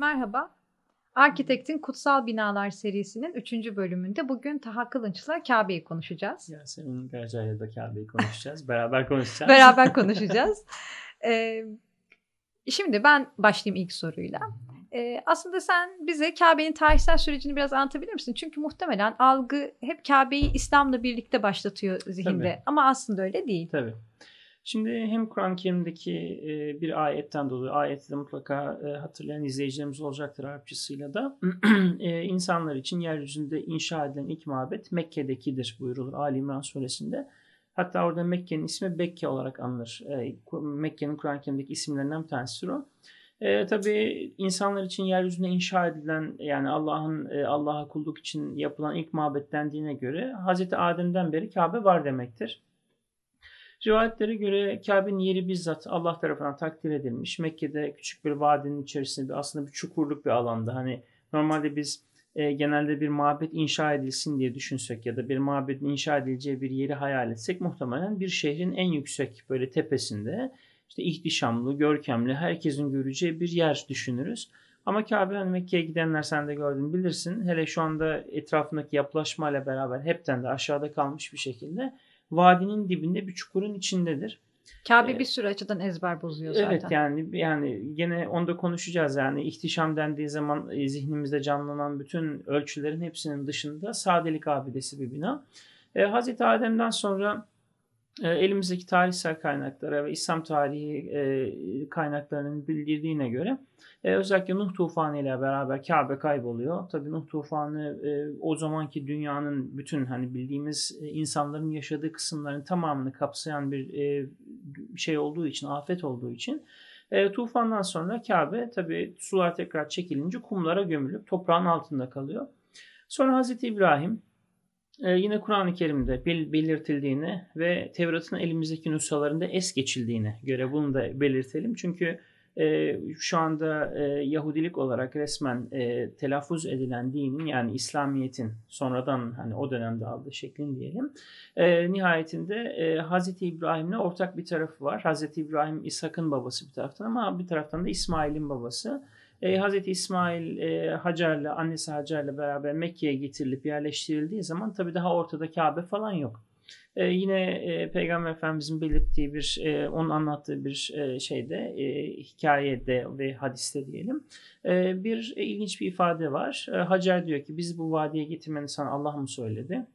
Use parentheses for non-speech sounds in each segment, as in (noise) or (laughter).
Merhaba. Arkitektin Kutsal Binalar serisinin 3. bölümünde bugün Taha Kılınç'la Kabe'yi konuşacağız. Yasemin Garcay'la da Kabe'yi konuşacağız. Beraber konuşacağız. (laughs) Beraber konuşacağız. (laughs) ee, şimdi ben başlayayım ilk soruyla. Ee, aslında sen bize Kabe'nin tarihsel sürecini biraz anlatabilir misin? Çünkü muhtemelen algı hep Kabe'yi İslam'la birlikte başlatıyor zihinde. Tabii. Ama aslında öyle değil. Tabii. Şimdi hem Kur'an-ı Kerim'deki e, bir ayetten dolayı, ayeti de mutlaka e, hatırlayan izleyicilerimiz olacaktır Arapçasıyla da. (clears throat) e, insanlar için yeryüzünde inşa edilen ilk mabet Mekke'dekidir buyurulur Ali İmran suresinde. Hatta orada Mekke'nin ismi Bekke olarak anılır. Mekke'nin Kur'an-ı Kerim'deki isimlerinden bir tanesidir o. E, tabii insanlar için yeryüzünde inşa edilen yani Allah'ın e, Allah'a kulluk için yapılan ilk mabet dendiğine göre Hazreti Adem'den beri Kabe var demektir. Rivayetlere göre Kabe'nin yeri bizzat Allah tarafından takdir edilmiş. Mekke'de küçük bir vadinin içerisinde aslında bir çukurluk bir alanda. Hani normalde biz e, genelde bir mabet inşa edilsin diye düşünsek ya da bir mabetin inşa edileceği bir yeri hayal etsek muhtemelen bir şehrin en yüksek böyle tepesinde işte ihtişamlı, görkemli, herkesin göreceği bir yer düşünürüz. Ama Kabe hani Mekke'ye gidenler sen de gördün bilirsin. Hele şu anda etrafındaki yapılaşmayla beraber hepten de aşağıda kalmış bir şekilde vadinin dibinde bir çukurun içindedir. Kabe bir sürü açıdan ezber bozuyor zaten. Evet yani yani gene onda konuşacağız yani ihtişam dendiği zaman e, zihnimizde canlanan bütün ölçülerin hepsinin dışında sadelik abidesi bir bina. E, Hazreti Adem'den sonra elimizdeki tarihsel kaynaklara ve İslam tarihi e, kaynaklarının bildirdiğine göre e, özellikle Nuh tufanı ile beraber Kabe kayboluyor. Tabii Nuh tufanı e, o zamanki dünyanın bütün hani bildiğimiz e, insanların yaşadığı kısımların tamamını kapsayan bir e, şey olduğu için, afet olduğu için e, tufandan sonra Kabe tabii sular tekrar çekilince kumlara gömülüp toprağın altında kalıyor. Sonra Hazreti İbrahim ee, yine Kur'an-ı Kerim'de belirtildiğini ve Tevrat'ın elimizdeki nüshalarında es geçildiğine göre bunu da belirtelim. Çünkü e, şu anda e, Yahudilik olarak resmen e, telaffuz edilen dinin yani İslamiyet'in sonradan hani o dönemde aldığı şeklin diyelim. E, nihayetinde e, Hazreti İbrahim'le ortak bir tarafı var. Hazreti İbrahim İshak'ın babası bir taraftan ama bir taraftan da İsmail'in babası. E, Hz. İsmail e, Hacer'le, annesi Hacer'le beraber Mekke'ye getirilip yerleştirildiği zaman tabii daha ortada Kabe falan yok. E, yine e, Peygamber Efendimizin belirttiği bir, e, onun anlattığı bir e, şeyde, e, hikayede ve hadiste diyelim, e, bir e, ilginç bir ifade var. E, Hacer diyor ki, biz bu vadiye getirmeni sana Allah mı söyledi?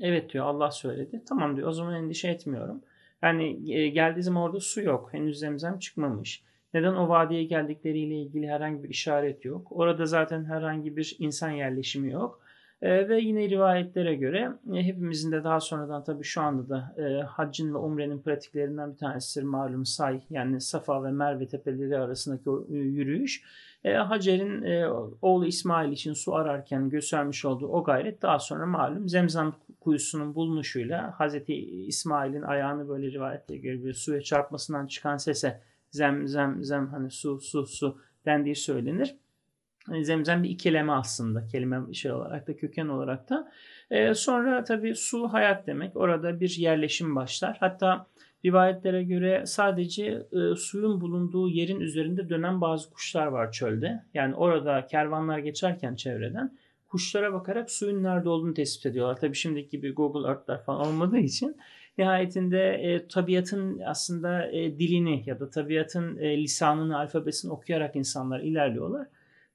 Evet diyor, Allah söyledi. Tamam diyor, o zaman endişe etmiyorum. Yani e, geldiği zaman orada su yok, henüz zemzem çıkmamış. Neden o vadiye geldikleriyle ilgili herhangi bir işaret yok. Orada zaten herhangi bir insan yerleşimi yok. E, ve yine rivayetlere göre e, hepimizin de daha sonradan tabii şu anda da e, haccın ve umrenin pratiklerinden bir tanesidir malum say yani Safa ve Merve tepeleri arasındaki o e, yürüyüş. E, Hacer'in e, oğlu İsmail için su ararken göstermiş olduğu o gayret daha sonra malum Zemzem kuyusunun bulunuşuyla Hazreti İsmail'in ayağını böyle rivayetlere göre bir suya çarpmasından çıkan sese zem zem zem hani su su su dendiği söylenir. Hani zemzem bir ikileme aslında kelime şey olarak da köken olarak da. Ee, sonra tabii su hayat demek. Orada bir yerleşim başlar. Hatta rivayetlere göre sadece e, suyun bulunduğu yerin üzerinde dönen bazı kuşlar var çölde. Yani orada kervanlar geçerken çevreden kuşlara bakarak suyun nerede olduğunu tespit ediyorlar. Tabii şimdiki gibi Google Earth'ler falan olmadığı için nihayetinde e, tabiatın aslında e, dilini ya da tabiatın e, lisanını, alfabesini okuyarak insanlar ilerliyorlar.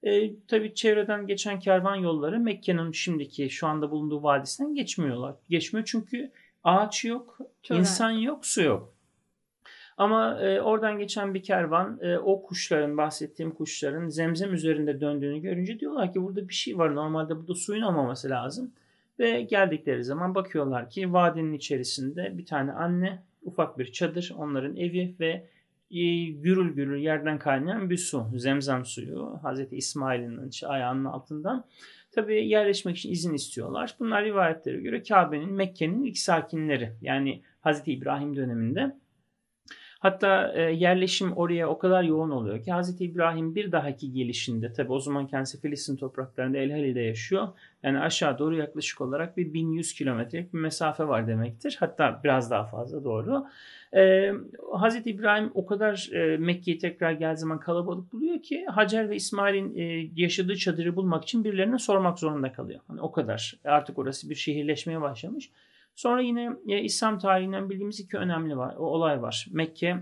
E, tabii çevreden geçen kervan yolları Mekke'nin şimdiki şu anda bulunduğu vadisinden geçmiyorlar. Geçmiyor çünkü ağaç yok, Çok insan önemli. yok, su yok. Ama e, oradan geçen bir kervan e, o kuşların bahsettiğim kuşların zemzem üzerinde döndüğünü görünce diyorlar ki burada bir şey var. Normalde burada suyun olmaması lazım. Ve geldikleri zaman bakıyorlar ki vadinin içerisinde bir tane anne, ufak bir çadır, onların evi ve e, gürül gürül yerden kaynayan bir su, zemzem suyu. Hazreti İsmail'in ayağının altından. Tabi yerleşmek için izin istiyorlar. Bunlar rivayetlere göre Kabe'nin, Mekke'nin ilk sakinleri. Yani Hazreti İbrahim döneminde Hatta e, yerleşim oraya o kadar yoğun oluyor ki Hz. İbrahim bir dahaki gelişinde tabi o zaman kendisi Filistin topraklarında El Halil'de yaşıyor. Yani aşağı doğru yaklaşık olarak bir 1100 kilometrelik bir mesafe var demektir. Hatta biraz daha fazla doğru. Ee, Hz. İbrahim o kadar e, Mekke'yi tekrar geldiği zaman kalabalık buluyor ki Hacer ve İsmail'in e, yaşadığı çadırı bulmak için birilerine sormak zorunda kalıyor. Hani o kadar artık orası bir şehirleşmeye başlamış. Sonra yine e, İslam tarihinden bildiğimiz iki önemli var, olay var. Mekke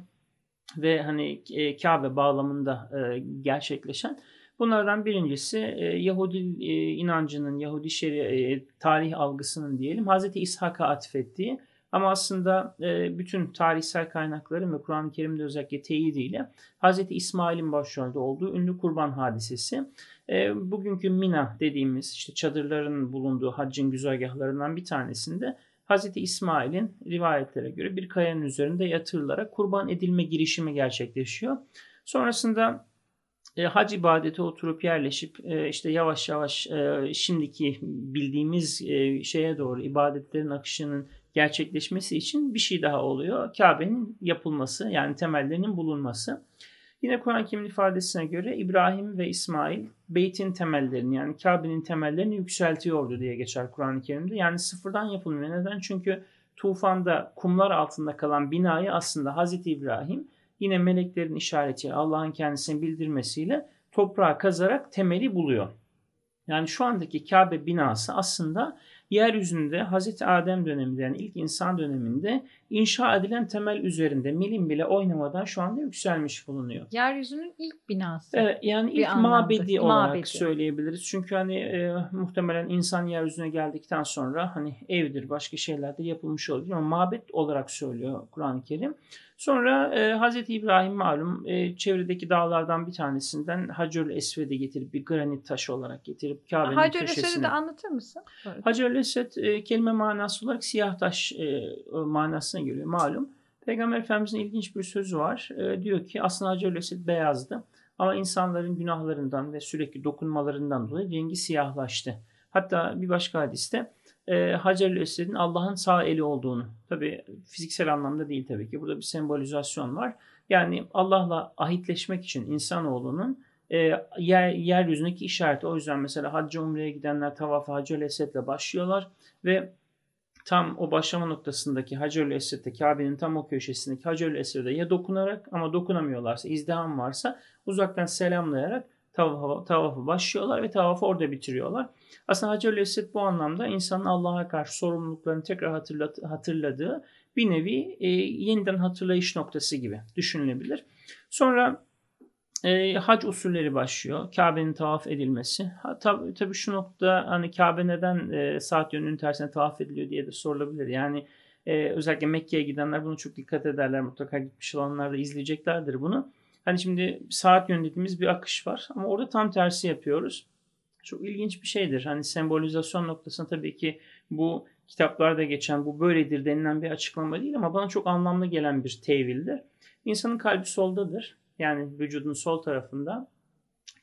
ve hani e, Kabe bağlamında e, gerçekleşen. Bunlardan birincisi e, Yahudi e, inancının, Yahudi şeri, e, tarih algısının diyelim Hazreti İshak'a atfettiği ama aslında e, bütün tarihsel kaynakların ve Kur'an-ı Kerim'de özellikle teyidiyle Hazreti İsmail'in başrolde olduğu ünlü kurban hadisesi. E, bugünkü Mina dediğimiz işte çadırların bulunduğu haccın güzergahlarından bir tanesinde Hz. İsmail'in rivayetlere göre bir kayanın üzerinde yatırılarak kurban edilme girişimi gerçekleşiyor. Sonrasında e, hac ibadete oturup yerleşip e, işte yavaş yavaş e, şimdiki bildiğimiz e, şeye doğru ibadetlerin akışının gerçekleşmesi için bir şey daha oluyor. Kabe'nin yapılması yani temellerinin bulunması. Yine Kur'an-ı ifadesine göre İbrahim ve İsmail beytin temellerini yani Kabe'nin temellerini yükseltiyordu diye geçer Kur'an-ı Kerim'de. Yani sıfırdan yapılmıyor. Neden? Çünkü tufanda kumlar altında kalan binayı aslında Hazreti İbrahim yine meleklerin işareti Allah'ın kendisini bildirmesiyle toprağa kazarak temeli buluyor. Yani şu andaki Kabe binası aslında yeryüzünde Hazreti Adem döneminde yani ilk insan döneminde inşa edilen temel üzerinde milim bile oynamadan şu anda yükselmiş bulunuyor. Yeryüzünün ilk binası. Evet, yani ilk anlamda, mabedi olarak mabedi. söyleyebiliriz. Çünkü hani e, muhtemelen insan yeryüzüne geldikten sonra hani evdir, başka şeyler de yapılmış olabilir ama mabet olarak söylüyor Kur'an-ı Kerim. Sonra e, Hz. İbrahim malum e, çevredeki dağlardan bir tanesinden Hacerül Esved'i getirip bir granit taşı olarak getirip Kabe'nin Hacerül Esved'i de anlatır mısın? Hacerül Esved e, kelime manası olarak siyah taş e, manasına geliyor malum. Peygamber Efendimiz'in ilginç bir sözü var. E, diyor ki aslında Esved beyazdı. Ama insanların günahlarından ve sürekli dokunmalarından dolayı rengi siyahlaştı. Hatta bir başka hadiste e, Hacer-ül Esved'in Allah'ın sağ eli olduğunu. Tabi fiziksel anlamda değil tabii ki. Burada bir sembolizasyon var. Yani Allah'la ahitleşmek için insanoğlunun e, yer, yeryüzündeki işareti. O yüzden mesela hacca umreye gidenler tavafı Hacer-ül Esved'le başlıyorlar ve tam o başlama noktasındaki Hacer-ül Esved'de Kabe'nin tam o köşesindeki Hacer-ül Esved'e ya dokunarak ama dokunamıyorlarsa izdiham varsa uzaktan selamlayarak tavafı, tavafı başlıyorlar ve tavafı orada bitiriyorlar. Aslında Hacer-ül Esved bu anlamda insanın Allah'a karşı sorumluluklarını tekrar hatırlat, hatırladığı bir nevi e, yeniden hatırlayış noktası gibi düşünülebilir. Sonra e, hac usulleri başlıyor. Kabe'nin tavaf edilmesi. Ha, tabii tabi şu nokta hani Kabe neden e, saat yönünün tersine tavaf ediliyor diye de sorulabilir. Yani e, özellikle Mekke'ye gidenler bunu çok dikkat ederler. Mutlaka gitmiş olanlar da izleyeceklerdir bunu. Hani şimdi saat yönü dediğimiz bir akış var ama orada tam tersi yapıyoruz. Çok ilginç bir şeydir. Hani sembolizasyon noktasında tabii ki bu kitaplarda geçen bu böyledir denilen bir açıklama değil ama bana çok anlamlı gelen bir tevildir. İnsanın kalbi soldadır. Yani vücudun sol tarafında.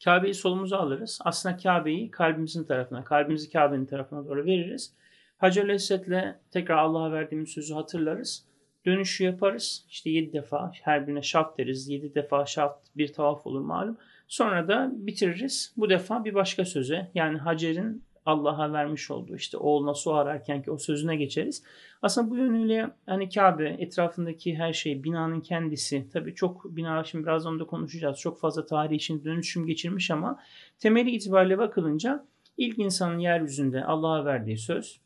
Kabe'yi solumuza alırız. Aslında Kabe'yi kalbimizin tarafına, kalbimizi Kabe'nin tarafına doğru veririz. Hacer Esved'le tekrar Allah'a verdiğimiz sözü hatırlarız. Dönüşü yaparız. İşte 7 defa her birine şaft deriz. 7 defa şaft bir tavaf olur malum. Sonra da bitiririz. Bu defa bir başka söze yani Hacer'in Allah'a vermiş olduğu işte oğluna su ararken ki o sözüne geçeriz. Aslında bu yönüyle hani Kabe etrafındaki her şey binanın kendisi tabii çok bina şimdi birazdan da konuşacağız. Çok fazla tarih için dönüşüm geçirmiş ama temeli itibariyle bakılınca ilk insanın yeryüzünde Allah'a verdiği söz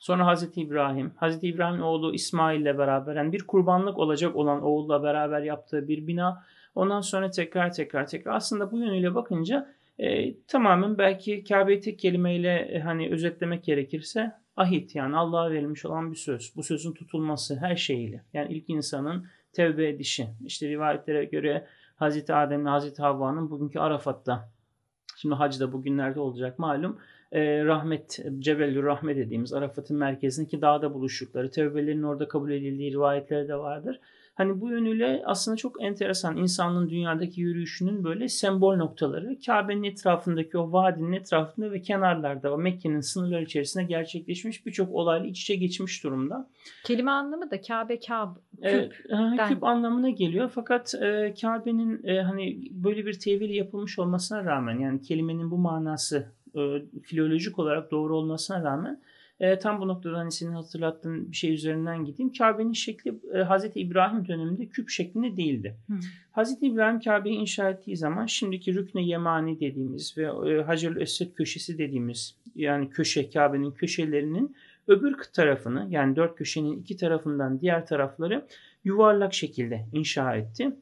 Sonra Hazreti İbrahim, Hazreti İbrahim'in oğlu İsmail ile beraber yani bir kurbanlık olacak olan oğulla beraber yaptığı bir bina. Ondan sonra tekrar tekrar tekrar aslında bu yönüyle bakınca e, tamamen belki Kabe'yi tek kelimeyle e, hani özetlemek gerekirse ahit yani Allah'a verilmiş olan bir söz. Bu sözün tutulması her şeyiyle. Yani ilk insanın tevbe edişi. İşte rivayetlere göre Hazreti Adem ile Hazreti Havva'nın bugünkü Arafat'ta Şimdi hacda bugünlerde olacak malum e, rahmet, Cebelül Rahmet dediğimiz Arafat'ın merkezindeki dağda buluştukları, tevbelerinin orada kabul edildiği rivayetleri de vardır. Hani bu yönüyle aslında çok enteresan insanlığın dünyadaki yürüyüşünün böyle sembol noktaları Kabe'nin etrafındaki o vadinin etrafında ve kenarlarda o Mekke'nin sınırları içerisinde gerçekleşmiş birçok olayla iç içe geçmiş durumda. Kelime anlamı da Kabe Kab küp. Evet, küp anlamına geliyor fakat e, Kabe'nin e, hani böyle bir tevili yapılmış olmasına rağmen yani kelimenin bu manası e, filolojik olarak doğru olmasına rağmen e, tam bu noktada hani senin hatırlattığın bir şey üzerinden gideyim. Kabe'nin şekli e, Hazreti İbrahim döneminde küp şeklinde değildi. Hı. Hazreti İbrahim Kabe'yi inşa ettiği zaman şimdiki Rükne Yemani dediğimiz ve e, Hacer-ül Esved köşesi dediğimiz yani köşe Kabe'nin köşelerinin öbür tarafını yani dört köşenin iki tarafından diğer tarafları yuvarlak şekilde inşa etti.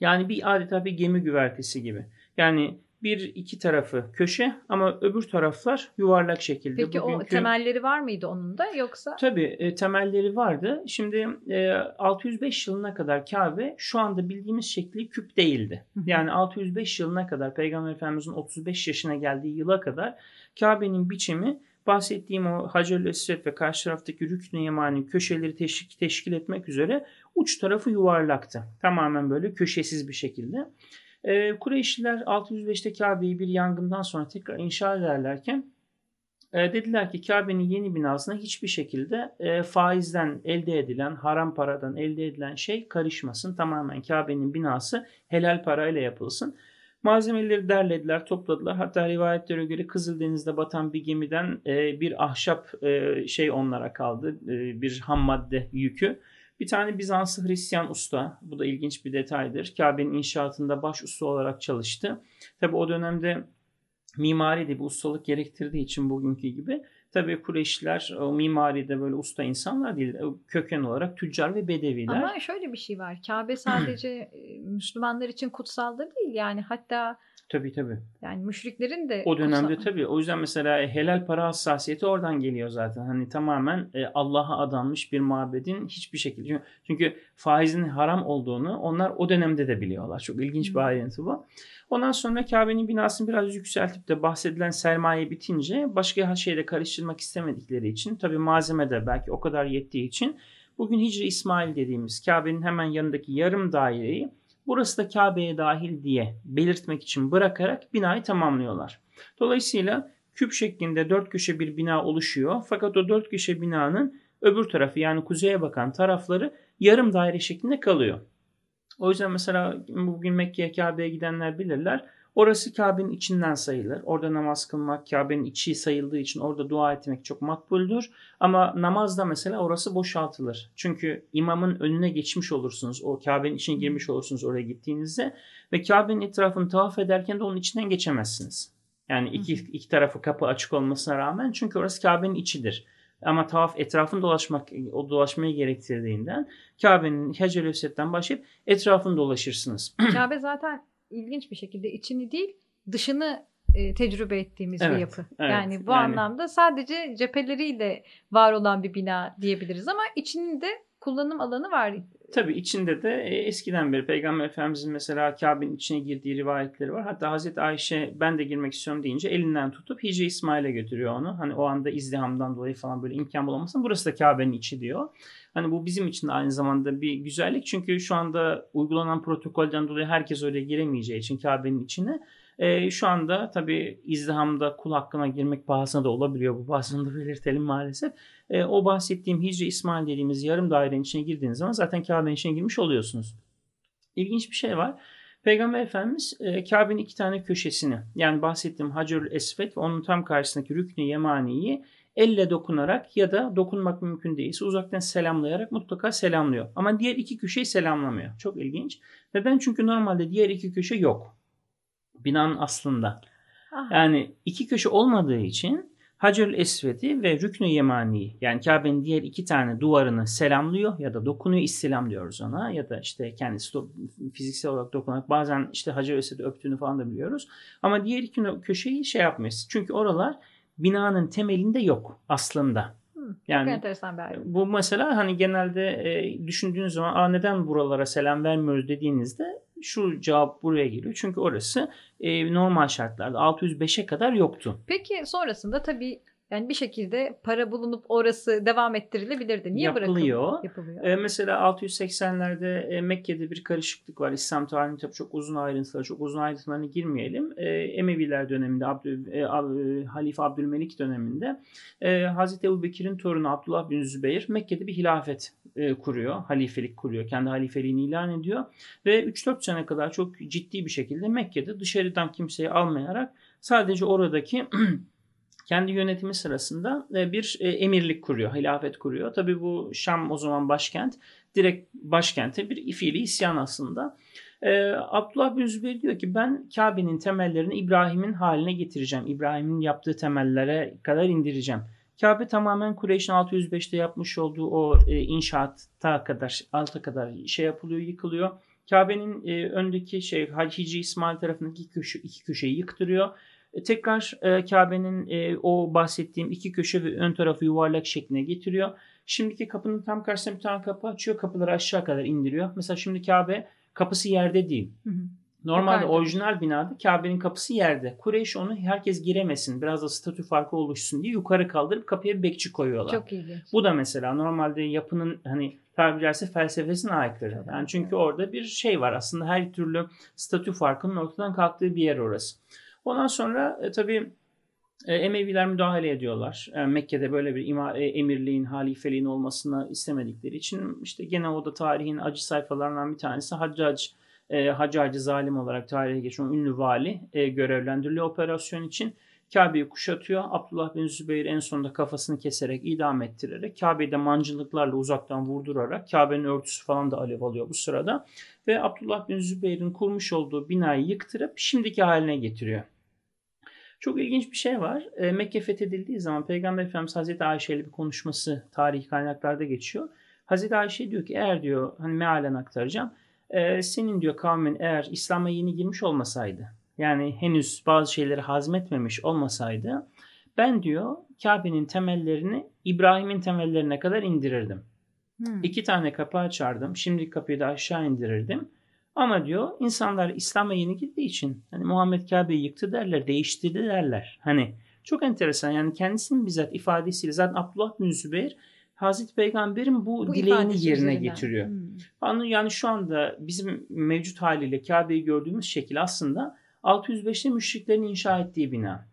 Yani bir adeta bir gemi güvertesi gibi. Yani bir iki tarafı köşe ama öbür taraflar yuvarlak şekilde. Peki Bugünkü... o temelleri var mıydı onun da yoksa? Tabii e, temelleri vardı. Şimdi e, 605 yılına kadar Kabe şu anda bildiğimiz şekli küp değildi. Yani 605 yılına kadar Peygamber Efendimizin 35 yaşına geldiği yıla kadar Kabe'nin biçimi bahsettiğim o Hacer-ül Esved ve karşı taraftaki Rükn-i Yemani köşeleri teşkil, teşkil etmek üzere uç tarafı yuvarlaktı. Tamamen böyle köşesiz bir şekilde. E, Kureyşliler 605'te Kabe'yi bir yangından sonra tekrar inşa ederlerken e, dediler ki Kabe'nin yeni binasına hiçbir şekilde e, faizden elde edilen, haram paradan elde edilen şey karışmasın. Tamamen Kabe'nin binası helal parayla yapılsın. Malzemeleri derlediler, topladılar. Hatta rivayetlere göre Kızıldeniz'de batan bir gemiden e, bir ahşap e, şey onlara kaldı. E, bir ham madde yükü. Bir tane Bizanslı Hristiyan usta, bu da ilginç bir detaydır. Kabe'nin inşaatında baş usta olarak çalıştı. Tabi o dönemde mimari de bir ustalık gerektirdiği için bugünkü gibi. Tabii Kureyşliler o mimaride böyle usta insanlar değil. Köken olarak tüccar ve bedeviler. Ama şöyle bir şey var. Kabe sadece (clears throat) Müslümanlar için kutsaldır değil. Yani hatta Tabii tabii. Yani müşriklerin de o dönemde kutsal... tabii. O yüzden mesela helal para hassasiyeti oradan geliyor zaten. Hani tamamen e, Allah'a adanmış bir mabedin hiçbir şekilde. Çünkü faizin haram olduğunu onlar o dönemde de biliyorlar. Çok ilginç bir ayrıntı bu. Ondan sonra Kabe'nin binasını biraz yükseltip de bahsedilen sermaye bitince başka her şeyle karıştırmak istemedikleri için tabii malzeme de belki o kadar yettiği için bugün Hicri İsmail dediğimiz Kabe'nin hemen yanındaki yarım daireyi burası da Kabe'ye dahil diye belirtmek için bırakarak binayı tamamlıyorlar. Dolayısıyla küp şeklinde dört köşe bir bina oluşuyor. Fakat o dört köşe binanın öbür tarafı yani kuzeye bakan tarafları yarım daire şeklinde kalıyor. O yüzden mesela bugün Mekke'ye Kabe'ye gidenler bilirler. Orası Kabe'nin içinden sayılır. Orada namaz kılmak Kabe'nin içi sayıldığı için orada dua etmek çok makbuldür. Ama namazda mesela orası boşaltılır. Çünkü imamın önüne geçmiş olursunuz. O Kabe'nin içine girmiş olursunuz oraya gittiğinizde. Ve Kabe'nin etrafını tavaf ederken de onun içinden geçemezsiniz. Yani iki, iki tarafı kapı açık olmasına rağmen çünkü orası Kabe'nin içidir. Ama tavaf etrafını dolaşmak, o dolaşmayı gerektirdiğinden Kabe'nin Hacer-i başlayıp etrafını dolaşırsınız. (clears throat) Kabe zaten ilginç bir şekilde içini değil dışını e, tecrübe ettiğimiz evet, bir yapı. Evet, yani bu yani, anlamda sadece cepheleriyle var olan bir bina diyebiliriz ama içinin de kullanım alanı var. Tabii içinde de e, eskiden beri Peygamber Efendimizin mesela Kabe'nin içine girdiği rivayetleri var. Hatta Hazreti Ayşe ben de girmek istiyorum deyince elinden tutup Hicri İsmail'e götürüyor onu. Hani o anda izdihamdan dolayı falan böyle imkan bulamasın. Burası da Kabe'nin içi diyor. Hani bu bizim için de aynı zamanda bir güzellik. Çünkü şu anda uygulanan protokolden dolayı herkes öyle giremeyeceği için Kabe'nin içine. E, şu anda tabii izdihamda kul hakkına girmek pahasına da olabiliyor. Bu pahasını da belirtelim maalesef. E, o bahsettiğim Hicri İsmail dediğimiz yarım dairenin içine girdiğiniz zaman zaten Kabe'nin içine girmiş oluyorsunuz. İlginç bir şey var. Peygamber Efendimiz e, Kabe'nin iki tane köşesini yani bahsettiğim Hacerül Esved ve onun tam karşısındaki Rüknü Yemani'yi elle dokunarak ya da dokunmak mümkün değilse uzaktan selamlayarak mutlaka selamlıyor. Ama diğer iki köşeyi selamlamıyor. Çok ilginç. Neden? Çünkü normalde diğer iki köşe yok. Binanın aslında. Aha. Yani iki köşe olmadığı için Hacer Esved'i ve Rüknü Yemani'yi yani Kabe'nin diğer iki tane duvarını selamlıyor ya da dokunuyor istilam diyoruz ona ya da işte kendisi fiziksel olarak dokunarak bazen işte Hacer Esved'i öptüğünü falan da biliyoruz. Ama diğer iki köşeyi şey yapmıyor. Çünkü oralar binanın temelinde yok aslında. Yani Çok enteresan bir ayrım. Bu mesela hani genelde e, düşündüğünüz zaman Aa, neden buralara selam vermiyoruz dediğinizde şu cevap buraya geliyor. Çünkü orası e, normal şartlarda 605'e kadar yoktu. Peki sonrasında tabii Yani bir şekilde para bulunup orası devam ettirilebilirdi. Niye Yapılıyor. bırakılıyor? Yapılıyor. E, mesela 680'lerde e, Mekke'de bir karışıklık var. İslam tarihinin tabii çok uzun ayrıntıları, çok uzun ayrıntılarına girmeyelim. E, Emeviler döneminde, Abdül, e, e, Halife Abdülmelik döneminde e, Hazreti Ebu Bekir'in torunu Abdullah bin Zübeyir Mekke'de bir hilafet e, kuruyor. Halifelik kuruyor. Kendi halifeliğini ilan ediyor. Ve 3-4 sene kadar çok ciddi bir şekilde Mekke'de dışarıdan kimseyi almayarak sadece oradaki (clears throat) kendi yönetimi sırasında e, bir e, emirlik kuruyor, hilafet kuruyor. Tabii bu Şam o zaman başkent. Direkt başkente bir fiili isyan aslında. Ee, Abdullah bin Zübeyir diyor ki ben Kabe'nin temellerini İbrahim'in haline getireceğim. İbrahim'in yaptığı temellere kadar indireceğim. Kabe tamamen Kureyş'in 605'te yapmış olduğu o e, inşaatta kadar, alta kadar şey yapılıyor, yıkılıyor. Kabe'nin e, öndeki şey Hicri İsmail tarafındaki iki, köşe, iki köşeyi yıktırıyor. E, tekrar e, Kabe'nin e, o bahsettiğim iki köşe ve ön tarafı yuvarlak şekline getiriyor. Şimdiki kapının tam karşısına bir tane kapı açıyor. Kapıları aşağı kadar indiriyor. Mesela şimdi Kabe kapısı yerde değil. Hı hı. Normalde Yukarıda. orijinal binada Kabe'nin kapısı yerde. Kureyş onu herkes giremesin, biraz da statü farkı oluşsun diye yukarı kaldırıp kapıya bekçi koyuyorlar. Çok ilginç. Bu da mesela normalde yapının hani tabiri caizse felsefesine aykırı. Yani çünkü orada bir şey var. Aslında her türlü statü farkının ortadan kalktığı bir yer orası. Ondan sonra e, tabii e, Emeviler müdahale ediyorlar. E, Mekke'de böyle bir ima, e, emirliğin, halifeliğin olmasını istemedikleri için işte gene o da tarihin acı sayfalarından bir tanesi Haccac, e, Haccacı zalim olarak tarihe geçen ünlü vali e, görevlendiriliyor operasyon için. Kabe'yi kuşatıyor. Abdullah bin Zübeyir en sonunda kafasını keserek, idam ettirerek, Kabe'yi de mancınıklarla uzaktan vurdurarak, Kabe'nin örtüsü falan da alev alıyor bu sırada. Ve Abdullah bin Zübeyir'in kurmuş olduğu binayı yıktırıp şimdiki haline getiriyor. Çok ilginç bir şey var. E, Mekke fethedildiği zaman Peygamber Efendimiz Hazreti Ayşe ile bir konuşması tarihi kaynaklarda geçiyor. Hazreti Ayşe diyor ki eğer diyor hani mealen aktaracağım. E, senin diyor kavmin eğer İslam'a yeni girmiş olmasaydı yani henüz bazı şeyleri hazmetmemiş olmasaydı ben diyor Kabe'nin temellerini İbrahim'in temellerine kadar indirirdim. Hmm. İki tane kapı açardım. Şimdi kapıyı da aşağı indirirdim. Ama diyor insanlar İslam'a yeni gittiği için hani Muhammed Kabe'yi yıktı derler, değiştirdi derler. Hani çok enteresan yani kendisinin bizzat ifadesiyle zaten Abdullah bin Zübeyir Hazreti Peygamber'in bu, bu dileğini yerine getiriyor. Hmm. Yani şu anda bizim mevcut haliyle Kabe'yi gördüğümüz şekil aslında 605'te müşriklerin inşa ettiği bina.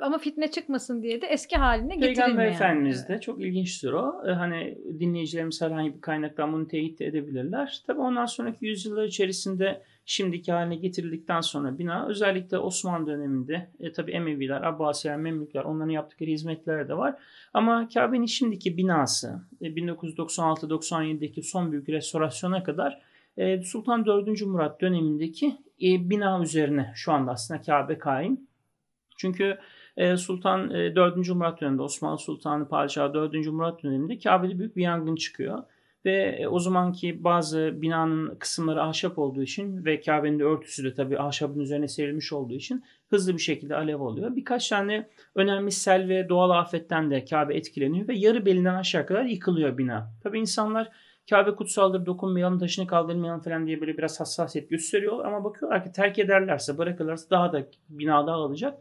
Ama fitne çıkmasın diye de eski haline getirilmiyor. Peygamber Efendimiz de çok ilginçtir o. Ee, hani dinleyicilerimiz herhangi bir kaynaktan bunu teyit edebilirler. Tabi ondan sonraki yüzyıllar içerisinde şimdiki haline getirildikten sonra bina özellikle Osmanlı döneminde e, tabi Emeviler, Abbasiler, Memlükler onların yaptıkları hizmetler de var. Ama Kabe'nin şimdiki binası e, 1996-97'deki son büyük restorasyona kadar e, Sultan 4. Murat dönemindeki e, bina üzerine şu anda aslında Kabe kaim. Çünkü e, Sultan 4. E, Murat döneminde Osmanlı Sultanı Padişahı 4. Murat döneminde Kabe'de büyük bir yangın çıkıyor. Ve o zamanki bazı binanın kısımları ahşap olduğu için ve Kabe'nin de örtüsü de tabii ahşabın üzerine serilmiş olduğu için hızlı bir şekilde alev oluyor. Birkaç tane önemli sel ve doğal afetten de Kabe etkileniyor ve yarı belinden aşağı kadar yıkılıyor bina. Tabii insanlar Kabe kutsaldır dokunmayalım taşını kaldırmayalım falan diye böyle biraz hassasiyet gösteriyor ama bakıyorlar ki terk ederlerse bırakırlarsa daha da bina dağılacak.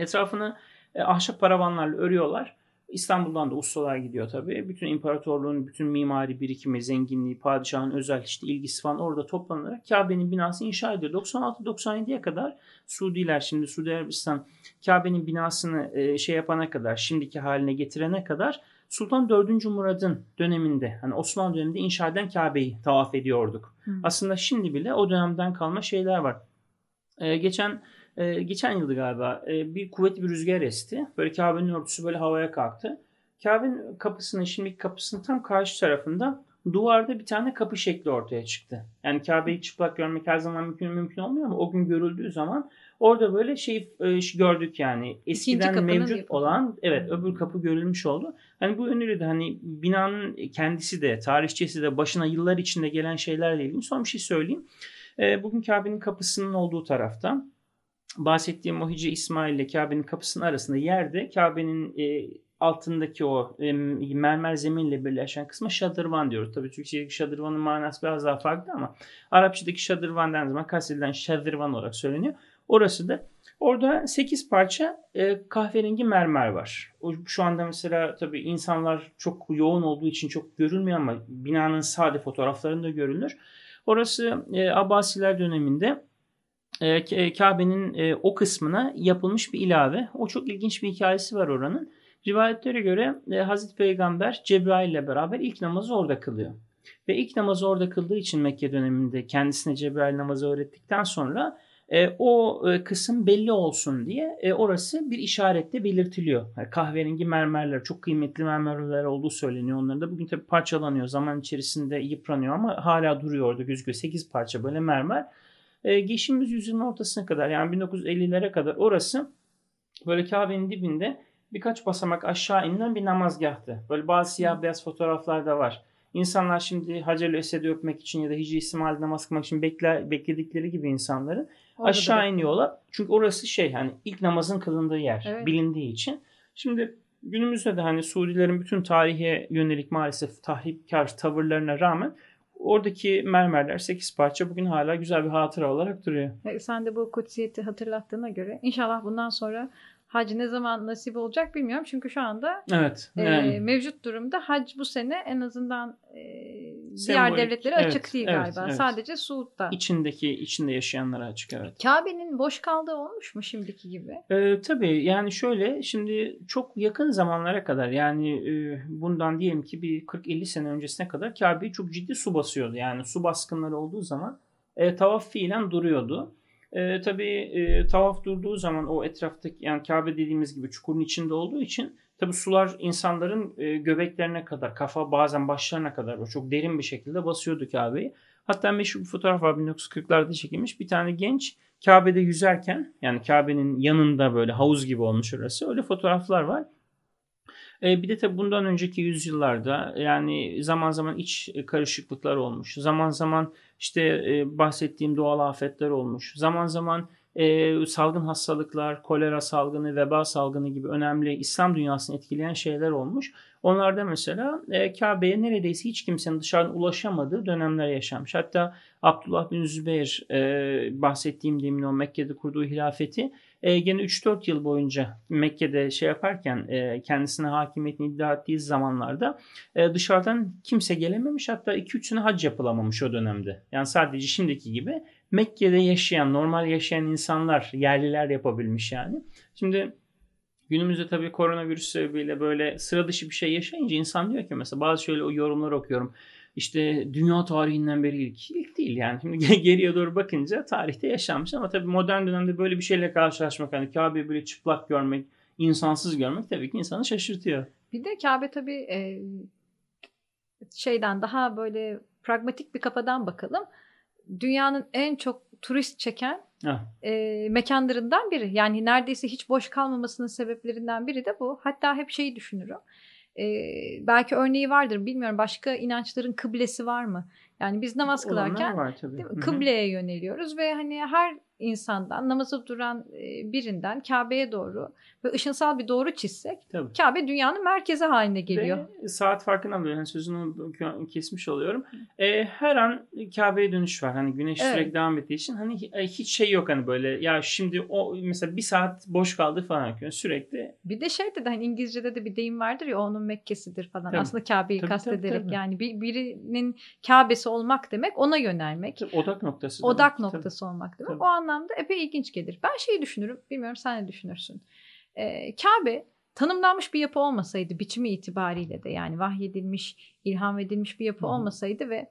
Etrafını e, ahşap paravanlarla örüyorlar. İstanbul'dan da ustalar gidiyor tabii. Bütün imparatorluğun bütün mimari birikimi, zenginliği, padişahın özel işte ilgisi falan orada toplanarak Kabe'nin binası inşa ediyor. 96-97'ye kadar Suudiler şimdi Suudi Arabistan Kabe'nin binasını e, şey yapana kadar, şimdiki haline getirene kadar Sultan 4. Murad'ın döneminde hani Osmanlı döneminde inşa eden Kabe'yi tavaf ediyorduk. Hı. Aslında şimdi bile o dönemden kalma şeyler var. Ee, geçen e, geçen yıldı galiba e, bir kuvvetli bir rüzgar esti. Böyle Kabe'nin örtüsü böyle havaya kalktı. Kabe'nin kapısının şimdiki kapısının tam karşı tarafında duvarda bir tane kapı şekli ortaya çıktı. Yani Kabe'yi çıplak görmek her zaman mümkün mümkün olmuyor ama o gün görüldüğü zaman orada böyle şey e, gördük yani eskiden mevcut olan evet öbür kapı görülmüş oldu. Hani bu yönüyle de hani binanın kendisi de tarihçesi de başına yıllar içinde gelen şeylerle ilgili son bir şey söyleyeyim. E, bugün Kabe'nin kapısının olduğu tarafta bahsettiğim o İsmail ile Kabe'nin kapısının arasında yerde Kabe'nin e, altındaki o e, mermer zeminle birleşen kısma şadırvan diyoruz. Tabii Türkçedeki şadırvanın manası biraz daha farklı ama Arapçadaki şadırvan dendiği zaman kastedilen şadırvan olarak söyleniyor. Orası da orada 8 parça e, kahverengi mermer var. O, şu anda mesela tabii insanlar çok yoğun olduğu için çok görülmüyor ama binanın sade fotoğraflarında görülür. Orası e, Abbasiler döneminde e, Kabe'nin e, o kısmına yapılmış bir ilave. O çok ilginç bir hikayesi var oranın. Rivayetlere göre e, Hazreti Peygamber Cebrail ile beraber ilk namazı orada kılıyor. Ve ilk namazı orada kıldığı için Mekke döneminde kendisine Cebrail namazı öğrettikten sonra e, o e, kısım belli olsun diye e, orası bir işaretle belirtiliyor. Yani kahverengi mermerler, çok kıymetli mermerler olduğu söyleniyor. Onların da bugün tabii parçalanıyor. Zaman içerisinde yıpranıyor ama hala duruyor orada gözüküyor. 8 parça böyle mermer. E, geçtiğimiz yüzyılın ortasına kadar yani 1950'lere kadar orası böyle Kabe'nin dibinde birkaç basamak aşağı inilen bir namazgahtı. Böyle bazı siyah beyaz fotoğraflar da var. İnsanlar şimdi Hacer-ül Esed'i öpmek için ya da Hicri İsmail namaz kılmak için bekler, bekledikleri gibi insanların Orada aşağı iniyorlar. Çünkü orası şey hani ilk namazın kılındığı yer evet. bilindiği için. Şimdi günümüzde de hani Suudilerin bütün tarihe yönelik maalesef tahripkar tavırlarına rağmen oradaki mermerler 8 parça bugün hala güzel bir hatıra olarak duruyor. Sen de bu kutsiyeti hatırlattığına göre inşallah bundan sonra hac ne zaman nasip olacak bilmiyorum. Çünkü şu anda evet, yani. e, mevcut durumda hac bu sene en azından e, diğer devletlere evet, açık değil evet, galiba. Evet. Sadece Suud'da. İçindeki, içinde yaşayanlara açık evet. Kabe'nin boş kaldığı olmuş mu şimdiki gibi? Ee, tabii yani şöyle şimdi çok yakın zamanlara kadar yani e, bundan diyelim ki bir 40-50 sene öncesine kadar Kabe'yi çok ciddi su basıyordu. Yani su baskınları olduğu zaman e, tavaf fiilen duruyordu. E, tabii e, tavaf durduğu zaman o etraftaki yani Kabe dediğimiz gibi çukurun içinde olduğu için tabii sular insanların e, göbeklerine kadar, kafa bazen başlarına kadar o çok derin bir şekilde basıyordu Kabe'yi. Hatta meşhur bir fotoğraf var 1940'larda çekilmiş. Bir tane genç Kabe'de yüzerken yani Kabe'nin yanında böyle havuz gibi olmuş orası. Öyle fotoğraflar var. E, bir de tabii bundan önceki yüzyıllarda yani zaman zaman iç karışıklıklar olmuş. Zaman zaman işte e, bahsettiğim doğal afetler olmuş. Zaman zaman e, salgın hastalıklar, kolera salgını, veba salgını gibi önemli İslam dünyasını etkileyen şeyler olmuş. Onlarda mesela e, Kabe'ye neredeyse hiç kimsenin dışarıdan ulaşamadığı dönemler yaşanmış. Hatta Abdullah bin Zübeyir e, bahsettiğim demin o Mekke'de kurduğu hilafeti e, gene 3-4 yıl boyunca Mekke'de şey yaparken e, kendisine hakimiyetini iddia ettiği zamanlarda e, dışarıdan kimse gelememiş. Hatta 2-3 sene hac yapılamamış o dönemde. Yani sadece şimdiki gibi Mekke'de yaşayan, normal yaşayan insanlar, yerliler yapabilmiş yani. Şimdi günümüzde tabii koronavirüs sebebiyle böyle sıra dışı bir şey yaşayınca insan diyor ki mesela bazı şöyle o yorumlar okuyorum işte dünya tarihinden beri ilk. ilk değil yani. Şimdi (laughs) geriye doğru bakınca tarihte yaşanmış ama tabii modern dönemde böyle bir şeyle karşılaşmak hani Kabe'yi böyle çıplak görmek, insansız görmek tabii ki insanı şaşırtıyor. Bir de Kabe tabii e, şeyden daha böyle pragmatik bir kafadan bakalım. Dünyanın en çok turist çeken e, mekanlarından biri. Yani neredeyse hiç boş kalmamasının sebeplerinden biri de bu. Hatta hep şeyi düşünürüm. E, belki örneği vardır bilmiyorum. Başka inançların kıblesi var mı? Yani biz namaz kılarken var, tabii. kıbleye yöneliyoruz ve hani her insandan namazı duran birinden Kabe'ye doğru ve ışınsal bir doğru çizsek Tabii. Kabe dünyanın merkezi haline geliyor. Ve saat farkından dolayı yani sözünü kesmiş oluyorum. E, her an Kabe'ye dönüş var. Hani güneş evet. sürekli devam ettiği için hani hiç şey yok hani böyle ya şimdi o mesela bir saat boş kaldı falan yani sürekli. Bir de şey dedi hani İngilizce'de de bir deyim vardır ya onun Mekkesidir falan. Tabii. Aslında Kabe'yi kastederek tabii, tabii. yani bir, birinin Kabe'si olmak demek ona yönelmek. Tabii, odak noktası. Odak demek. noktası tabii. olmak demek. Tabii. O anlamda epey ilginç gelir. Ben şeyi düşünürüm. Bilmiyorum sen ne düşünürsün. Ee, Kabe tanımlanmış bir yapı olmasaydı biçimi itibariyle de yani vahyedilmiş, ilham edilmiş bir yapı Hı-hı. olmasaydı ve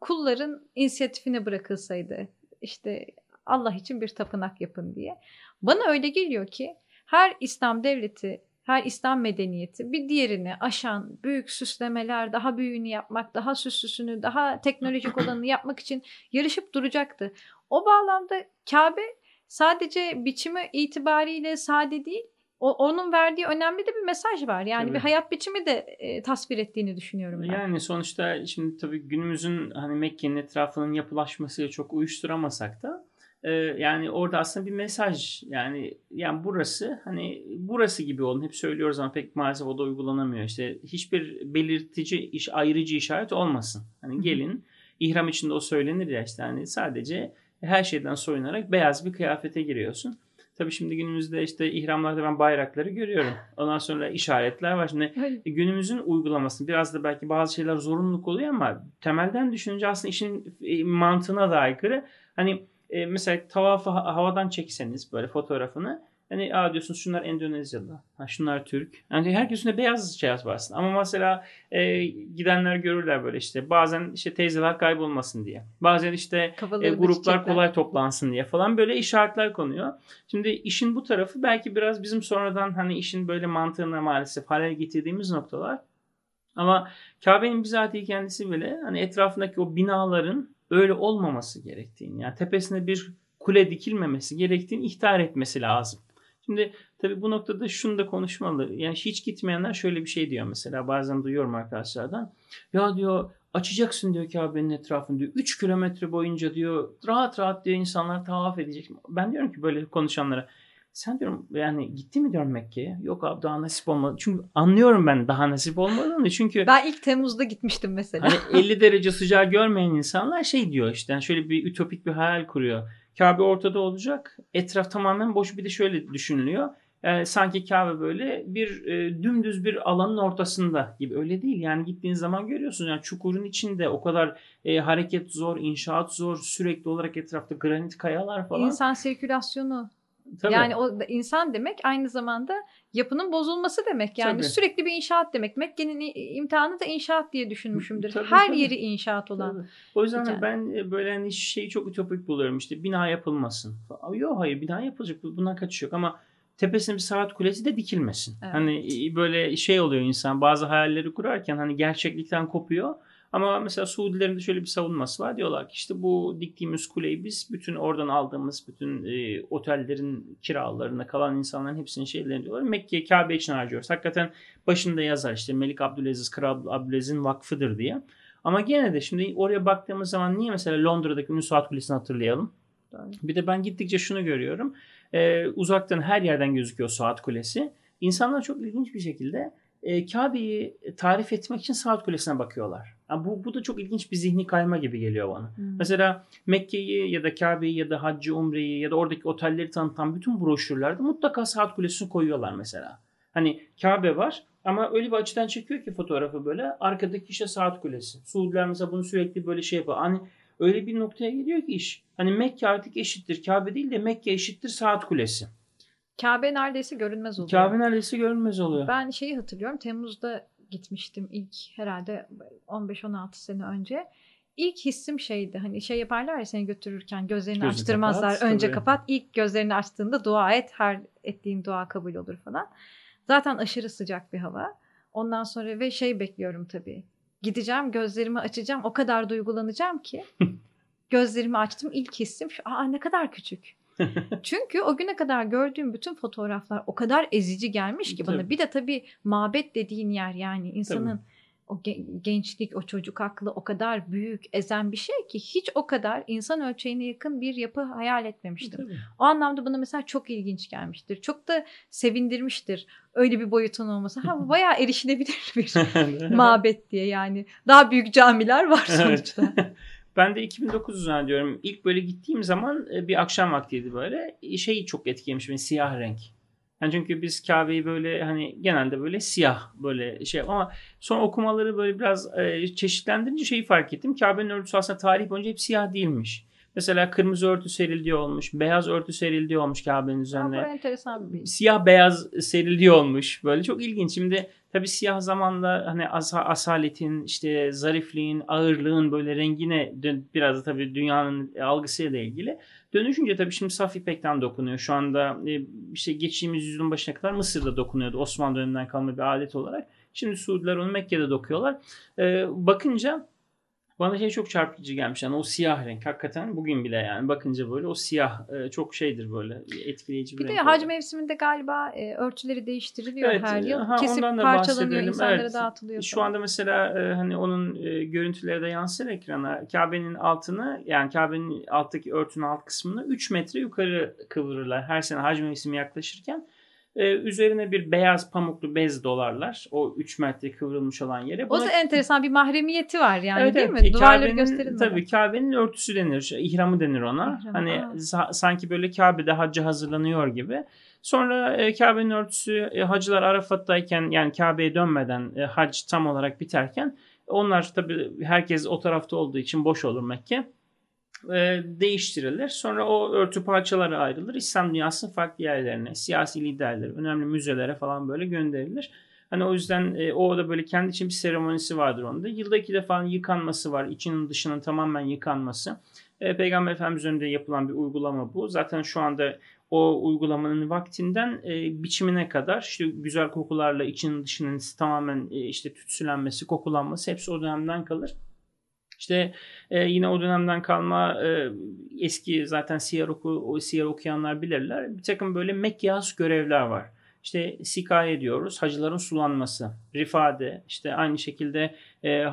kulların inisiyatifine bırakılsaydı işte Allah için bir tapınak yapın diye. Bana öyle geliyor ki her İslam devleti, her İslam medeniyeti bir diğerini aşan büyük süslemeler, daha büyüğünü yapmak, daha süslüsünü, daha teknolojik (clears throat) olanını yapmak için yarışıp duracaktı. O bağlamda Kabe sadece biçimi itibariyle sade değil, o, onun verdiği önemli de bir mesaj var. Yani tabii. bir hayat biçimi de e, tasvir ettiğini düşünüyorum ben. Yani sonuçta şimdi tabii günümüzün hani Mekke'nin etrafının yapılaşmasıyla çok uyuşturamasak da e, yani orada aslında bir mesaj yani yani burası hani burası gibi olun hep söylüyoruz ama pek maalesef o da uygulanamıyor. İşte hiçbir belirtici iş ayrıcı işaret olmasın. Hani gelin ihram içinde o söylenir ya işte hani sadece her şeyden soyunarak beyaz bir kıyafete giriyorsun. Tabii şimdi günümüzde işte ihramlarda ben bayrakları görüyorum. Ondan sonra işaretler var. Şimdi günümüzün uygulaması biraz da belki bazı şeyler zorunluluk oluyor ama temelden düşününce aslında işin e, mantığına da aykırı. Hani e, mesela tavafı havadan çekseniz böyle fotoğrafını Hani aa diyorsunuz şunlar Endonezyalı, ha, şunlar Türk. Yani herkesin de beyaz şey varsın. Ama mesela e, gidenler görürler böyle işte. Bazen işte teyzeler kaybolmasın diye. Bazen işte e, gruplar kolay toplansın diye falan böyle işaretler konuyor. Şimdi işin bu tarafı belki biraz bizim sonradan hani işin böyle mantığına maalesef hale getirdiğimiz noktalar. Ama Kabe'nin bizatihi kendisi bile hani etrafındaki o binaların öyle olmaması gerektiğini yani tepesine bir kule dikilmemesi gerektiğini ihtar etmesi lazım. Şimdi tabii bu noktada şunu da konuşmalı. Yani hiç gitmeyenler şöyle bir şey diyor mesela. Bazen duyuyorum arkadaşlardan. Ya diyor açacaksın diyor Kabe'nin etrafını diyor. 3 kilometre boyunca diyor rahat rahat diyor insanlar tavaf edecek. Ben diyorum ki böyle konuşanlara sen diyorum yani gitti mi diyorum Mekke'ye? Yok abi daha nasip olmadı. Çünkü anlıyorum ben daha nasip olmadığını. Çünkü ben ilk Temmuz'da gitmiştim mesela. Hani 50 derece sıcağı görmeyen insanlar şey diyor işte yani şöyle bir ütopik bir hayal kuruyor. Kabe ortada olacak. Etraf tamamen boş. Bir de şöyle düşünülüyor. Yani sanki Kabe böyle bir e, dümdüz bir alanın ortasında gibi. Öyle değil. Yani gittiğin zaman görüyorsun. Yani çukurun içinde o kadar e, hareket zor, inşaat zor. Sürekli olarak etrafta granit kayalar falan. İnsan sirkülasyonu Tabii. Yani o insan demek aynı zamanda yapının bozulması demek. Yani tabii. sürekli bir inşaat demek. Mekke'nin imtihanı da inşaat diye düşünmüşümdür. Tabii, Her tabii. yeri inşaat olan. Tabii. O yüzden yani. ben e, böyle hani şeyi çok ütopik buluyorum. İşte bina yapılmasın. Yok hayır bina yapılacak. Bundan kaçış yok ama tepesine bir saat kulesi de dikilmesin. Evet. Hani böyle şey oluyor insan bazı hayalleri kurarken hani gerçeklikten kopuyor. Ama mesela Suudilerin de şöyle bir savunması var. Diyorlar ki işte bu diktiğimiz kuleyi biz bütün oradan aldığımız bütün e, otellerin kiralarına kalan insanların hepsinin şeylerini diyorlar. Mekke Kabe için harcıyoruz. Hakikaten başında yazar işte Melik Abdülaziz Kral Abdülaziz'in vakfıdır diye. Ama gene de şimdi oraya baktığımız zaman niye mesela Londra'daki ünlü saat kulesini hatırlayalım. Bir de ben gittikçe şunu görüyorum. Ee, uzaktan her yerden gözüküyor saat kulesi. İnsanlar çok ilginç bir şekilde e, Kabe'yi tarif etmek için saat kulesine bakıyorlar. Yani bu, bu da çok ilginç bir zihni kayma gibi geliyor bana. Hmm. Mesela Mekke'yi ya da Kabe'yi ya da Haccı Umre'yi ya da oradaki otelleri tanıtan bütün broşürlerde mutlaka saat kulesini koyuyorlar mesela. Hani Kabe var ama öyle bir açıdan çekiyor ki fotoğrafı böyle arkadaki işte saat kulesi. Suudiler mesela bunu sürekli böyle şey yapıyor. Hani öyle bir noktaya geliyor ki iş. Hani Mekke artık eşittir Kabe değil de Mekke eşittir saat kulesi. Kabe neredeyse görünmez oluyor. Kabe neredeyse görünmez oluyor. Ben şeyi hatırlıyorum. Temmuz'da gitmiştim ilk herhalde 15-16 sene önce. İlk hissim şeydi hani şey yaparlar ya seni götürürken gözlerini Gözü açtırmazlar. Kapat, Önce tabii. kapat. İlk gözlerini açtığında dua et. Her ettiğin dua kabul olur falan. Zaten aşırı sıcak bir hava. Ondan sonra ve şey bekliyorum tabii. Gideceğim gözlerimi açacağım. O kadar duygulanacağım ki. (laughs) gözlerimi açtım. ilk hissim şu. Aa ne kadar küçük. (laughs) Çünkü o güne kadar gördüğüm bütün fotoğraflar o kadar ezici gelmiş ki bana. Bir de tabii mabet dediğin yer yani insanın tabii. o gençlik, o çocuk aklı o kadar büyük, ezen bir şey ki hiç o kadar insan ölçeğine yakın bir yapı hayal etmemiştim. Tabii. O anlamda bana mesela çok ilginç gelmiştir. Çok da sevindirmiştir öyle bir boyutun olması. Ha (laughs) bayağı erişilebilir bir (laughs) mabet diye yani. Daha büyük camiler var sonuçta. Ben de 2009 zannediyorum. İlk böyle gittiğim zaman e, bir akşam vaktiydi böyle. Şey çok etkilemiş beni siyah renk. Yani çünkü biz Kabe'yi böyle hani genelde böyle siyah böyle şey ama sonra okumaları böyle biraz e, çeşitlendirince şeyi fark ettim. Kabe'nin örtüsü aslında tarih boyunca hep siyah değilmiş. Mesela kırmızı örtü serildiği olmuş, beyaz örtü serildiği olmuş Kabe'nin üzerine. Bu enteresan bir Siyah beyaz serildiği olmuş. Böyle çok ilginç. Şimdi tabii siyah zamanla hani as asaletin, işte zarifliğin, ağırlığın böyle rengine biraz da tabii dünyanın algısıyla ilgili. Dönüşünce tabii şimdi saf ipekten dokunuyor. Şu anda e, işte geçtiğimiz yüzyılın başına kadar Mısır'da dokunuyordu. Osmanlı döneminden kalma bir adet olarak. Şimdi Suudiler onu Mekke'de dokuyorlar. Ee, bakınca bana şey çok çarpıcı gelmiş. Yani o siyah renk hakikaten bugün bile yani bakınca böyle o siyah e, çok şeydir böyle etkileyici bir, bir renk. Bir de hac mevsiminde galiba e, örtüleri değiştiriliyor evet, her yıl. Ha, Kesip parçalanıyor insanlara evet. dağıtılıyor. Şu anda mesela e, hani onun e, görüntüleri de yansır ekrana. Kabe'nin altını yani Kabe'nin alttaki örtünün alt kısmını 3 metre yukarı kıvırırlar her sene hac mevsimi yaklaşırken. Ee, üzerine bir beyaz pamuklu bez dolarlar. O 3 metre kıvrılmış olan yere. Buna... O da enteresan bir mahremiyeti var yani evet, değil evet. mi? Duvarları gösterilmeden. Tabii Kabe'nin örtüsü denir. ihramı denir ona. İhram, hani aa. sanki böyle Kabe'de hacca hazırlanıyor gibi. Sonra e, Kabe'nin örtüsü e, hacılar Arafat'tayken yani Kabe'ye dönmeden e, hac tam olarak biterken onlar tabii herkes o tarafta olduğu için boş olur Mekke e, değiştirilir. Sonra o örtü parçaları ayrılır. İslam dünyasının farklı yerlerine, siyasi liderlere, önemli müzelere falan böyle gönderilir. Hani o yüzden e, o da böyle kendi için bir seremonisi vardır onda. Yılda iki defa yıkanması var. İçinin dışının tamamen yıkanması. E, Peygamber Efendimiz önünde yapılan bir uygulama bu. Zaten şu anda o uygulamanın vaktinden e, biçimine kadar işte güzel kokularla içinin dışının tamamen e, işte tütsülenmesi, kokulanması hepsi o dönemden kalır. İşte e, yine o dönemden kalma e, eski zaten siyer, oku, siyer okuyanlar bilirler. Bir takım böyle mekyas görevler var. İşte sikaye diyoruz. Hacıların sulanması, rifade, işte aynı şekilde e,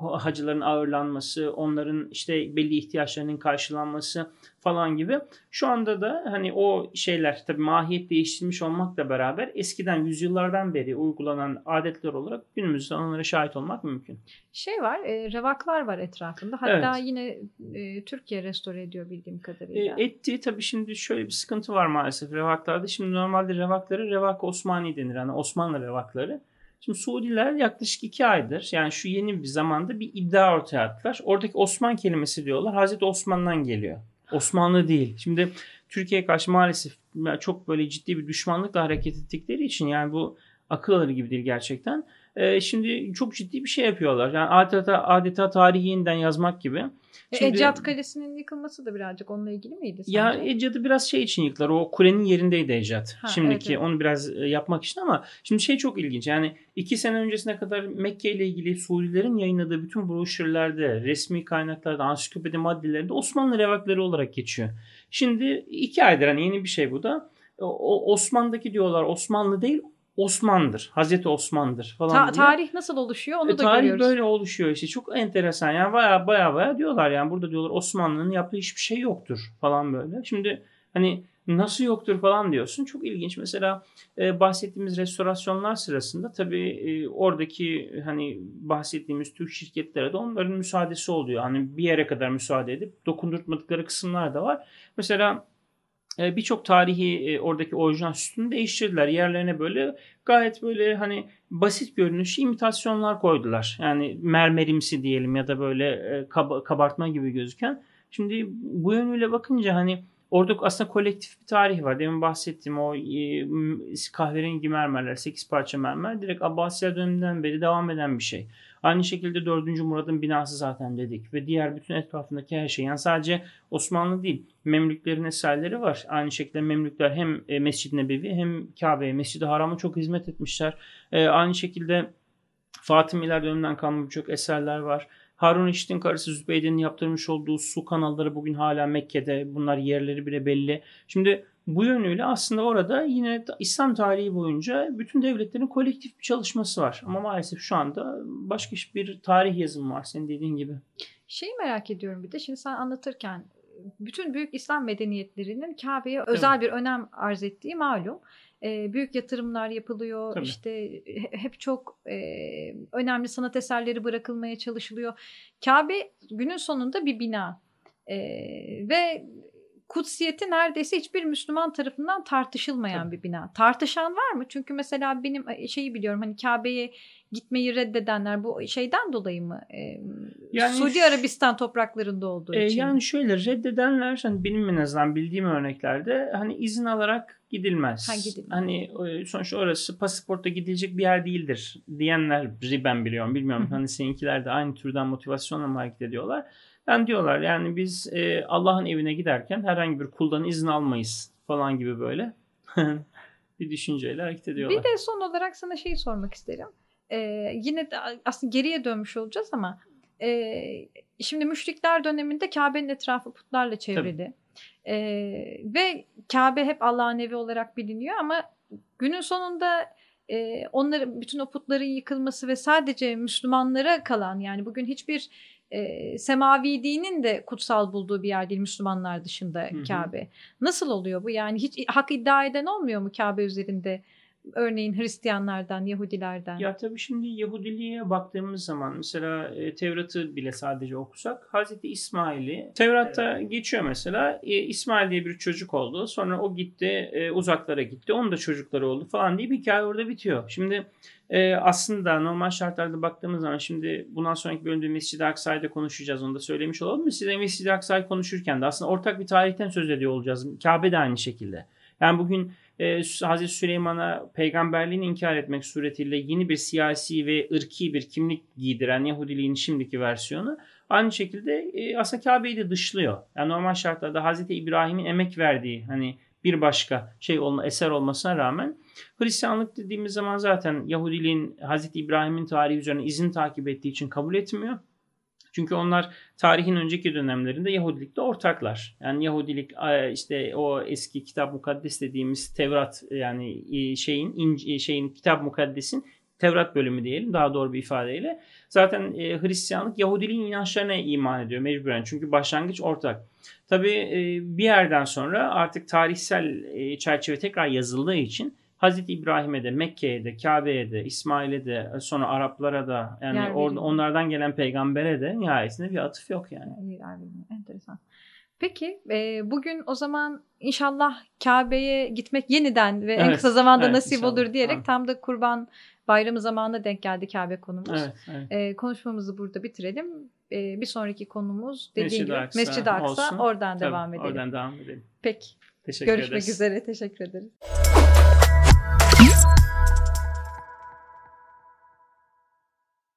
hacıların ağırlanması, onların işte belli ihtiyaçlarının karşılanması falan gibi. Şu anda da hani o şeyler tabii mahiyet değiştirmiş olmakla beraber eskiden yüzyıllardan beri uygulanan adetler olarak günümüzde onlara şahit olmak mümkün. Şey var, e, revaklar var etrafında. Hatta evet. yine e, Türkiye restore ediyor bildiğim kadarıyla. E, ettiği tabii şimdi şöyle bir sıkıntı var maalesef revaklarda. Şimdi normalde revakları revak Osmani denir. Yani Osmanlı revakları. Şimdi Suudiler yaklaşık iki aydır yani şu yeni bir zamanda bir iddia ortaya attılar. Oradaki Osman kelimesi diyorlar Hazreti Osman'dan geliyor. Osmanlı değil. Şimdi Türkiye'ye karşı maalesef çok böyle ciddi bir düşmanlıkla hareket ettikleri için yani bu akıl alır gibi değil gerçekten. Ee, şimdi çok ciddi bir şey yapıyorlar. Yani adeta, adeta tarihi yeniden yazmak gibi. E, Şimdi, Eccad Kalesi'nin yıkılması da birazcık onunla ilgili miydi sence? Ya Eccad'ı biraz şey için yıktılar. O kulenin yerindeydi Eccad. Ha, Şimdiki evet, evet. onu biraz e, yapmak için ama şimdi şey çok ilginç. Yani iki sene öncesine kadar Mekke ile ilgili Suudilerin yayınladığı bütün broşürlerde, resmi kaynaklarda, ansiklopedi maddelerinde Osmanlı revakları olarak geçiyor. Şimdi iki aydır hani yeni bir şey bu da. O Osman'daki diyorlar Osmanlı değil Osman'dır. Hazreti Osman'dır falan Ta- Tarih nasıl oluşuyor onu e, da tarih görüyoruz. Tarih böyle oluşuyor işte. Çok enteresan yani baya baya baya diyorlar yani burada diyorlar Osmanlı'nın yaptığı hiçbir şey yoktur falan böyle. Şimdi hani nasıl yoktur falan diyorsun. Çok ilginç. Mesela e, bahsettiğimiz restorasyonlar sırasında tabii e, oradaki hani bahsettiğimiz Türk şirketlere de onların müsaadesi oluyor. Hani bir yere kadar müsaade edip dokundurtmadıkları kısımlar da var. Mesela e, birçok tarihi e, oradaki orijinal sütunu değiştirdiler. Yerlerine böyle gayet böyle hani basit görünüşlü imitasyonlar koydular. Yani mermerimsi diyelim ya da böyle e, kabartma gibi gözüken. Şimdi bu yönüyle bakınca hani orada aslında kolektif bir tarih var. Demin bahsettiğim o kahverengi mermerler, 8 parça mermer direkt Abbasiye döneminden beri devam eden bir şey. Aynı şekilde 4. Murad'ın binası zaten dedik ve diğer bütün etrafındaki her şey. Yani sadece Osmanlı değil Memlüklerin eserleri var. Aynı şekilde Memlükler hem e, Mescid-i Nebevi hem Kabe'ye, Mescid-i Haram'a çok hizmet etmişler. E, aynı şekilde Fatimiler döneminden kalma birçok eserler var. Harun Reşit'in karısı Zübeyde'nin yaptırmış olduğu su kanalları bugün hala Mekke'de. Bunlar yerleri bile belli. Şimdi bu yönüyle aslında orada yine İslam tarihi boyunca bütün devletlerin kolektif bir çalışması var. Ama maalesef şu anda başka bir tarih yazımı var senin dediğin gibi. Şeyi merak ediyorum bir de şimdi sen anlatırken bütün büyük İslam medeniyetlerinin Kabe'ye özel evet. bir önem arz ettiği malum. E, büyük yatırımlar yapılıyor. Tabii. İşte hep çok e, önemli sanat eserleri bırakılmaya çalışılıyor. Kabe günün sonunda bir bina. E, ve kutsiyeti neredeyse hiçbir Müslüman tarafından tartışılmayan Tabii. bir bina. Tartışan var mı? Çünkü mesela benim şeyi biliyorum hani Kabe'ye gitmeyi reddedenler bu şeyden dolayı mı? Ee, yani Suudi Arabistan topraklarında olduğu e, için. Yani şöyle reddedenler hani benim en azından bildiğim örneklerde hani izin alarak gidilmez. Ha, gidilmez. Hani sonuçta orası pasaportta gidilecek bir yer değildir diyenler ben biliyorum. Bilmiyorum hani seninkiler de aynı türden motivasyonla mı hareket ediyorlar. Yani diyorlar yani biz e, Allah'ın evine giderken herhangi bir kuldan izin almayız falan gibi böyle (laughs) bir düşünceyle hareket ediyorlar. Bir de son olarak sana şeyi sormak isterim. Ee, yine de aslında geriye dönmüş olacağız ama e, şimdi müşrikler döneminde Kabe'nin etrafı putlarla çevrili. Ee, ve Kabe hep Allah'ın evi olarak biliniyor ama günün sonunda e, onların bütün o putların yıkılması ve sadece Müslümanlara kalan yani bugün hiçbir e, semavi dinin de kutsal bulduğu bir yer değil Müslümanlar dışında. Kabe. Nasıl oluyor bu? Yani hiç hak iddia eden olmuyor mu Kabe üzerinde? Örneğin Hristiyanlardan, Yahudilerden. Ya tabii şimdi Yahudiliğe baktığımız zaman mesela e, Tevrat'ı bile sadece okusak Hazreti İsmail'i Tevrat'ta geçiyor mesela e, İsmail diye bir çocuk oldu sonra o gitti e, uzaklara gitti onun da çocukları oldu falan diye bir hikaye orada bitiyor. Şimdi e, aslında normal şartlarda baktığımız zaman şimdi bundan sonraki bölümde Mescid-i Aksa'yı da konuşacağız onu da söylemiş olalım mı? Size Mescid-i Aksa'yı konuşurken de aslında ortak bir tarihten söz ediyor olacağız. Kabe de aynı şekilde. Yani bugün e, Hazreti Süleyman'a peygamberliğini inkar etmek suretiyle yeni bir siyasi ve ırki bir kimlik giydiren Yahudiliğin şimdiki versiyonu aynı şekilde e, aslında Kabe'yi de dışlıyor. Yani normal şartlarda Hazreti İbrahim'in emek verdiği hani bir başka şey olma eser olmasına rağmen Hristiyanlık dediğimiz zaman zaten Yahudiliğin Hazreti İbrahim'in tarihi üzerine izin takip ettiği için kabul etmiyor. Çünkü onlar tarihin önceki dönemlerinde Yahudilikte ortaklar. Yani Yahudilik e, işte o eski kitap mukaddes dediğimiz Tevrat yani e, şeyin şeyin kitap mukaddesin Tevrat bölümü diyelim daha doğru bir ifadeyle. Zaten e, Hristiyanlık Yahudiliğin inançlarına iman ediyor mecburen. Çünkü başlangıç ortak. Tabii e, bir yerden sonra artık tarihsel e, çerçeve tekrar yazıldığı için Hazreti İbrahim'e de, Mekke'ye de, Kabe'ye de, İsmail'e de, sonra Araplara da yani Yer or- onlardan gelen peygambere de nihayetinde bir atıf yok yani. Ayrılma. Enteresan. Peki e, bugün o zaman inşallah Kabe'ye gitmek yeniden ve en Evet, kısa zamanda evet, nasip inşallah. olur diyerek Ha. tam da kurban bayramı zamanına denk geldi Kabe konumuz. Evet, evet. E, konuşmamızı burada bitirelim. E, bir sonraki konumuz dediğin Mescid-i gibi Aksa Mescid-i Aksa. olsun. Oradan Tabii, devam edelim. Oradan devam edelim. Peki. Teşekkür Görüşmek ederiz. üzere. Teşekkür ederiz. Peace.